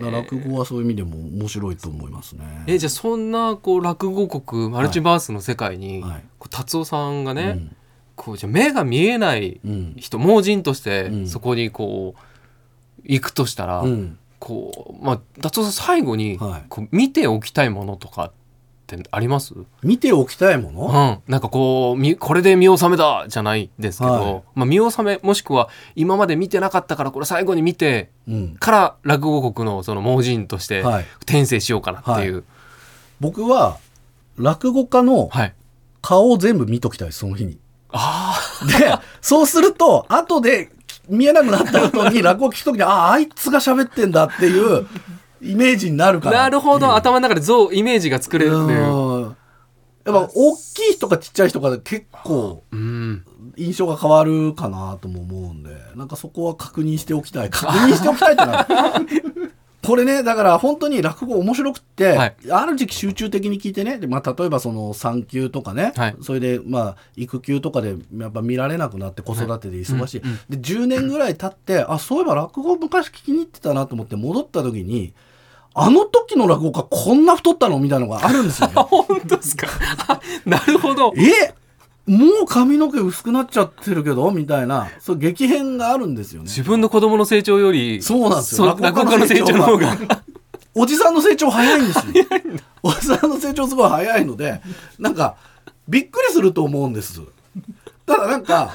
Speaker 2: 落語はそういう意味でも面白いと思いますね。
Speaker 1: えじゃあそんなこう落語国マルチバースの世界に、
Speaker 2: はい。
Speaker 1: こう達夫さんがね、
Speaker 2: うん。
Speaker 1: こうじゃあ目が見えない
Speaker 2: うん。
Speaker 1: 人盲人として
Speaker 2: うん。
Speaker 1: そこにこう行くとしたら、
Speaker 2: うん。
Speaker 1: こうまあ達夫さん最後に
Speaker 2: はい。
Speaker 1: こう見ておきたいものとかってあります、
Speaker 2: 見ておきたいも
Speaker 1: う
Speaker 2: の、
Speaker 1: ん、なんかこうみこれで見納めだじゃないですけど、
Speaker 2: はい。
Speaker 1: まあ、見納めもしくは今まで見てなかったからこれ最後に見て
Speaker 2: うん、
Speaker 1: から落語国のその盲人として
Speaker 2: はい。
Speaker 1: 転生しようかなっていう、
Speaker 2: 僕は落語家の
Speaker 1: はい、
Speaker 2: 顔を全部見ときたいその日に。
Speaker 1: あ
Speaker 2: でそうすると後で見えなくなった後に落語聞くときにあああいつが喋ってんだっていうイメージになる
Speaker 1: あ
Speaker 2: から。
Speaker 1: なるほど。頭の中で像イメージが作れる。っていう。
Speaker 2: うん。やっぱ大きい人かちっちゃい人かで結構
Speaker 1: うん。
Speaker 2: 印象が変わるかなとも思うんでなんかそこは確認しておきたい。確認しておきたいってな これねだから本当に落語面白くって、
Speaker 1: はい。
Speaker 2: ある時期集中的に聞いてねで、まあ、例えばその産休とかね、
Speaker 1: はい。
Speaker 2: それでまあ育休とかでやっぱ見られなくなって子育てで忙しい、
Speaker 1: うんうん
Speaker 2: で10年ぐらい経ってあそういえば落語昔聞きに行ってたなと思って戻った時にあの時の落語家こんな太ったのみたいなのがあるんですよね。
Speaker 1: 本当ですか？あなるほど。
Speaker 2: えもう髪の毛薄くなっちゃってるけどみたいなそう激変があるんですよね。
Speaker 1: 自分の子供の成長より
Speaker 2: そうなんですよ。
Speaker 1: そ落語家の成長の方が。
Speaker 2: おじさんの成長早いんですよ。おじさんの成長すごい早いのでなんかびっくりすると思うんです。ただなんか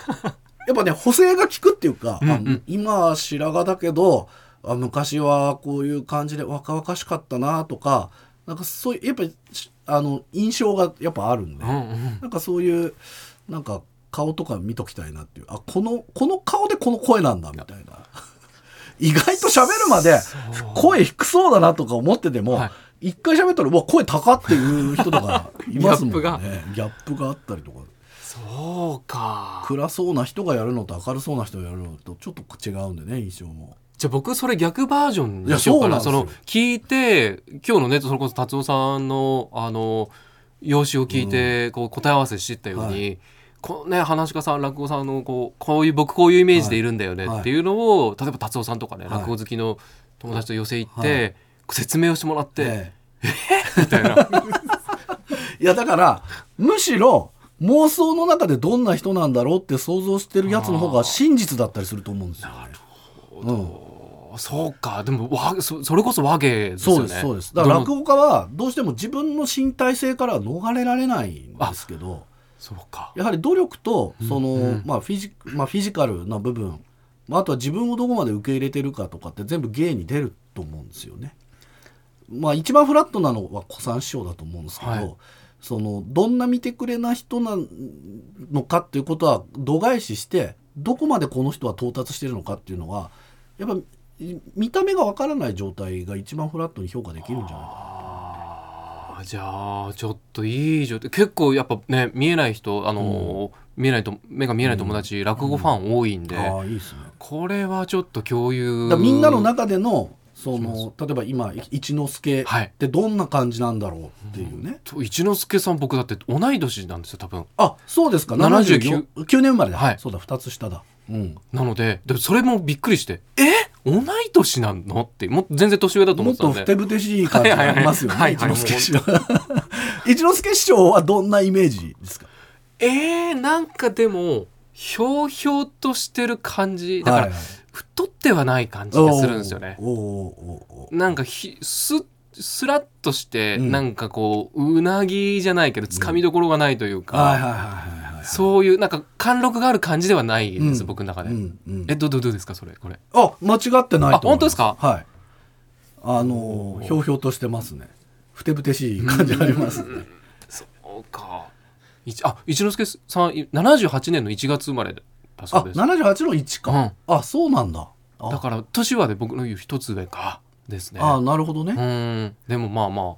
Speaker 2: やっぱね補正が効くっていうか、
Speaker 1: うんうん。
Speaker 2: あ今は白髪だけどあ昔はこういう感じで若々しかったなとかなんかそういうやっぱりあの印象がやっぱあるんで、
Speaker 1: うんうん。
Speaker 2: なんかそういうなんか顔とか見ときたいなっていう。あこのこの顔でこの声なんだみたいな。意外と喋るまで声低そうだなとか思ってても、
Speaker 1: はい。
Speaker 2: 一回喋ったらうわ声高っていう人とかいますもんね。
Speaker 1: ギャップが。
Speaker 2: ギャップがあったりとか。
Speaker 1: そうか。
Speaker 2: 暗そうな人がやるのと明るそうな人がやるのとちょっと違うんでね印象も
Speaker 1: じゃあ僕それ逆バージョンにしようかな。
Speaker 2: そ
Speaker 1: の聞いて今日のねそれこそ達夫さんのあの用紙を聞いてこう答え合わせしてったように、
Speaker 2: は
Speaker 1: このね話し家さん落語さんのこうこういう僕こういうイメージでいるんだよね
Speaker 2: はい
Speaker 1: っていうのを、例えば達夫さんとかね、
Speaker 2: はい。
Speaker 1: 落語好きの友達と寄せ行って、説明をしてもらって、
Speaker 2: え
Speaker 1: みたいな。
Speaker 2: え いやだからむしろ妄想の中でどんな人なんだろうって想像してるやつの方が真実だったりすると思うんですよ。ね。うん
Speaker 1: そうか。でもわそそれこそ和芸ですよね。
Speaker 2: そうですそうです。だから落語家はどうしても自分の身体性からは逃れられないんですけど
Speaker 1: そうか。
Speaker 2: やはり努力とその、
Speaker 1: うん。
Speaker 2: まあ、フィジまあ、フィジカルな部分まああとは自分をどこまで受け入れてるかとかって全部芸に出ると思うんですよね。まあ一番フラットなのは小三師匠だと思うんですけど、
Speaker 1: はい。
Speaker 2: そのどんな見てくれな人なのかっていうことは度外視してどこまでこの人は到達してるのかっていうのはやっぱい見た目がわからない状態が一番フラットに評価できるんじゃないか
Speaker 1: あーじゃあちょっといい状態。結構やっぱね見えない人あのー見えないと目が見えない友達、落語ファン多いんで、
Speaker 2: なああいいですね。
Speaker 1: これはちょっと共有。
Speaker 2: みんなの中でのその例えば今一之輔
Speaker 1: はい。
Speaker 2: ってどんな感じなんだろうっていうね、
Speaker 1: と一之輔さん僕だって同い年なんですよ多分。
Speaker 2: あそうですか。
Speaker 1: 79
Speaker 2: 79年生まれだ、
Speaker 1: はい。
Speaker 2: そうだ2つ下だ。うん。
Speaker 1: なのででそれもびっくりして「え同い年なの?」ってもう全然年上だと思
Speaker 2: もってと
Speaker 1: ったんで。
Speaker 2: ふてぶてしい感じがありますよね
Speaker 1: はいはいはい。
Speaker 2: 一之輔師匠。一之輔師匠はどんなイメージですか？
Speaker 1: えー、なんかでもひょうひょうとしてる感じ。だから、
Speaker 2: はいはい。
Speaker 1: 太ってはない感じがするんですよね。なんかひすすらっとして、
Speaker 2: うん。
Speaker 1: なんかこううなぎじゃないけどつかみどころがないというか、
Speaker 2: はいはいはいはいはい
Speaker 1: そういうなんか貫禄がある感じではないです、
Speaker 2: うん。
Speaker 1: 僕の中で、
Speaker 2: うんうん。
Speaker 1: えどどどうですかそれこれ。
Speaker 2: あ間違ってないと
Speaker 1: 本当ですか？
Speaker 2: はい。あのーひょうひょうとしてますね。ふてぶてしい感じありますね。
Speaker 1: そうか。あ一之輔さんい78年の1月生まれだ
Speaker 2: あ
Speaker 1: そうです。
Speaker 2: 78の1か、あそうなんだ。あ。
Speaker 1: だから年はで僕の言う一つ上かですね。
Speaker 2: あなるほどね、
Speaker 1: うん。でもまあまあ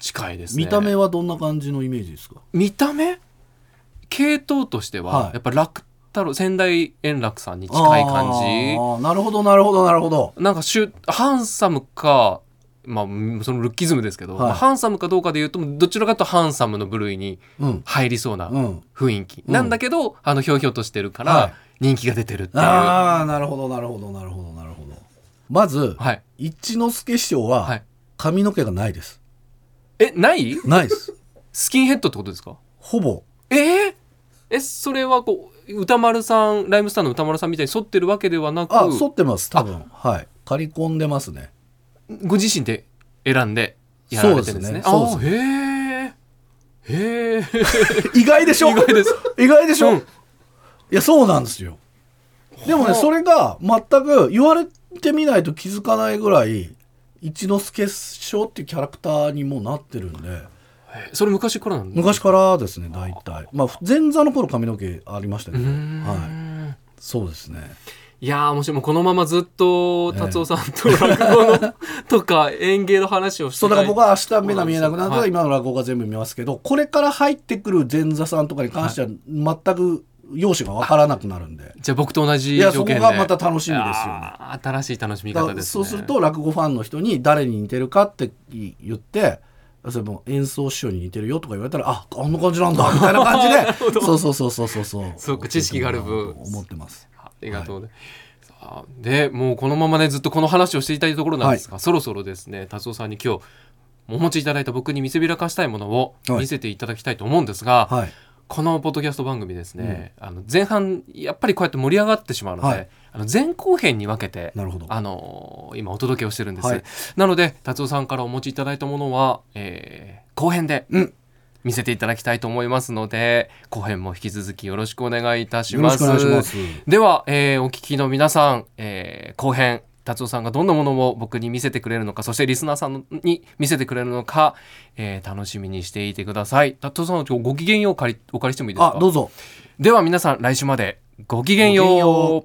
Speaker 1: 近いですね。
Speaker 2: 見た目はどんな感じのイメージですか？
Speaker 1: 見た目？系統としては、
Speaker 2: はい。
Speaker 1: やっぱ楽太郎仙台円楽さんに近い感じ。
Speaker 2: あなるほどなるほどなるほど。
Speaker 1: なんかシュハンサムかまあうんそのルッキズムですけど、
Speaker 2: はい。
Speaker 1: まあハンサムかどうかで言うとどちらかとハンサムの部類に
Speaker 2: うん。
Speaker 1: 入りそうな
Speaker 2: うん。
Speaker 1: 雰囲気、
Speaker 2: うん。
Speaker 1: なんだけどあのひょうひょうとしてるか
Speaker 2: はい。
Speaker 1: ら人気が出てるっていう、
Speaker 2: ああなるほどなるほどなるほどなるほど。まず、
Speaker 1: はい。
Speaker 2: 一之輔師匠
Speaker 1: は
Speaker 2: はい。髪の毛がないです、
Speaker 1: えない？
Speaker 2: ないです。
Speaker 1: スキンヘッドってことですか？
Speaker 2: ほぼ。
Speaker 1: えー？えそれはこう歌丸さんライムスターの歌丸さんみたいに剃ってるわけではなく
Speaker 2: あ剃ってます多分。はい。刈り込んでますね。
Speaker 1: ご自身で選んでやられてるんですね。
Speaker 2: そうです
Speaker 1: あへえ。へえ。
Speaker 2: 意外でしょ？
Speaker 1: 意外です。
Speaker 2: 意外でしょ、
Speaker 1: うん。
Speaker 2: いやそうなんですよ。でもね
Speaker 1: はあ。
Speaker 2: それが全く言われてみないと気づかないぐらい一之輔師匠っていうキャラクターにもうなってるんで
Speaker 1: それ昔からなん
Speaker 2: 昔からですね大体。まあ前座の頃髪の毛ありましたけど。はい。そうですね。
Speaker 1: いやーもしもこのままずっと達夫さんと落語のとか演芸の話をして
Speaker 2: そうだから僕は明日目が見えなくなったら
Speaker 1: はい
Speaker 2: 今の落語が全部見ますけどこれから入ってくる前座さんとかに関しては全く容姿が分からなくなるんで。
Speaker 1: じゃあ僕と同じ
Speaker 2: いやそこ
Speaker 1: 条件で
Speaker 2: がまた楽しみですよね。
Speaker 1: 新しい楽しみ方ですね。
Speaker 2: そうすると落語ファンの人に誰に似てるかって言ってそれも演奏師匠に似てるよとか言われたらああんな感じなんだみたいな感じで。そうそうそうそうそうそう。
Speaker 1: そうか知識がある分。
Speaker 2: 思ってます。
Speaker 1: ありがとうね、さあでもうこのままねずっとこの話をしていたいところなんですが、そろそろですね達夫さんに今日お持ちいただいた僕に見せびらかしたいものを
Speaker 2: はい。
Speaker 1: 見せていただきたいと思うんですが、
Speaker 2: はい。
Speaker 1: このポッドキャスト番組ですね、あの前半やっぱりこうやって盛り上がってしまうので、
Speaker 2: はい
Speaker 1: あの前後編に分けて
Speaker 2: なるほど。
Speaker 1: あのー今お届けをしてるんです、
Speaker 2: はい。
Speaker 1: なので達夫さんからお持ちいただいたものは、えー後編で
Speaker 2: うん。
Speaker 1: 見せていただきたいと思いますので後編も引き続きよろしくお願いいたします。では、えーお聞きの皆さん、えー後編達夫さんがどんなものを僕に見せてくれるのかそしてリスナーさんに見せてくれるのか、えー楽しみにしていてください。達夫さん今日ごきげんようお借りお借りしてもいいですか？
Speaker 2: あどうぞ。
Speaker 1: では皆さん来週までごきげんよう